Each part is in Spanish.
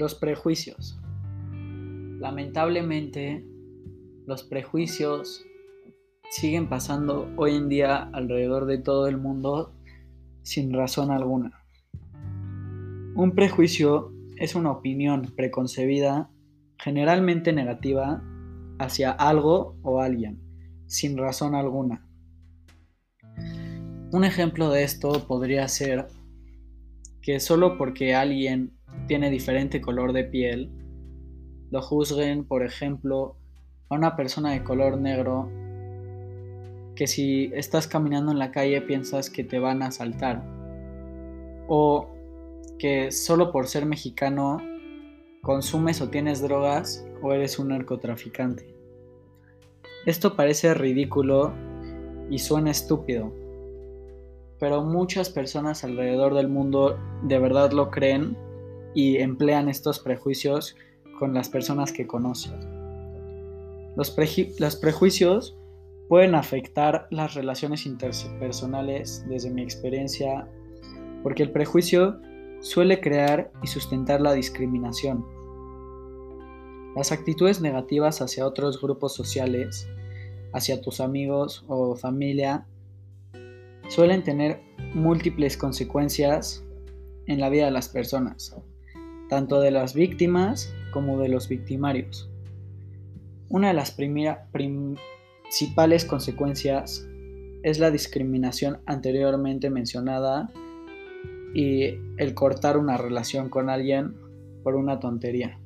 Los prejuicios. Lamentablemente, los prejuicios siguen pasando hoy en día alrededor de todo el mundo sin razón alguna. Un prejuicio es una opinión preconcebida, generalmente negativa, hacia algo o alguien, sin razón alguna. Un ejemplo de esto podría ser que solo porque alguien tiene diferente color de piel, lo juzguen, por ejemplo, a una persona de color negro que si estás caminando en la calle piensas que te van a asaltar o que solo por ser mexicano consumes o tienes drogas o eres un narcotraficante. Esto parece ridículo y suena estúpido, pero muchas personas alrededor del mundo de verdad lo creen y emplean estos prejuicios con las personas que conocen. Los, prejuicios pueden afectar las relaciones interpersonales desde mi experiencia porque el prejuicio suele crear y sustentar la discriminación. Las actitudes negativas hacia otros grupos sociales, hacia tus amigos o familia, suelen tener múltiples consecuencias en la vida de las personas, tanto de las víctimas como de los victimarios. Una de las principales consecuencias es la discriminación anteriormente mencionada y el cortar una relación con alguien por una tontería.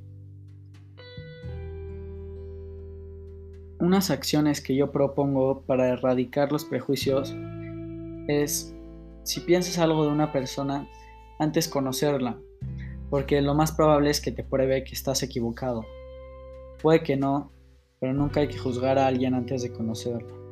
Unas acciones que yo propongo para erradicar los prejuicios es si piensas algo de una persona antes conocerla, porque lo más probable es que te pruebe que estás equivocado. Puede que no, pero nunca hay que juzgar a alguien antes de conocerlo.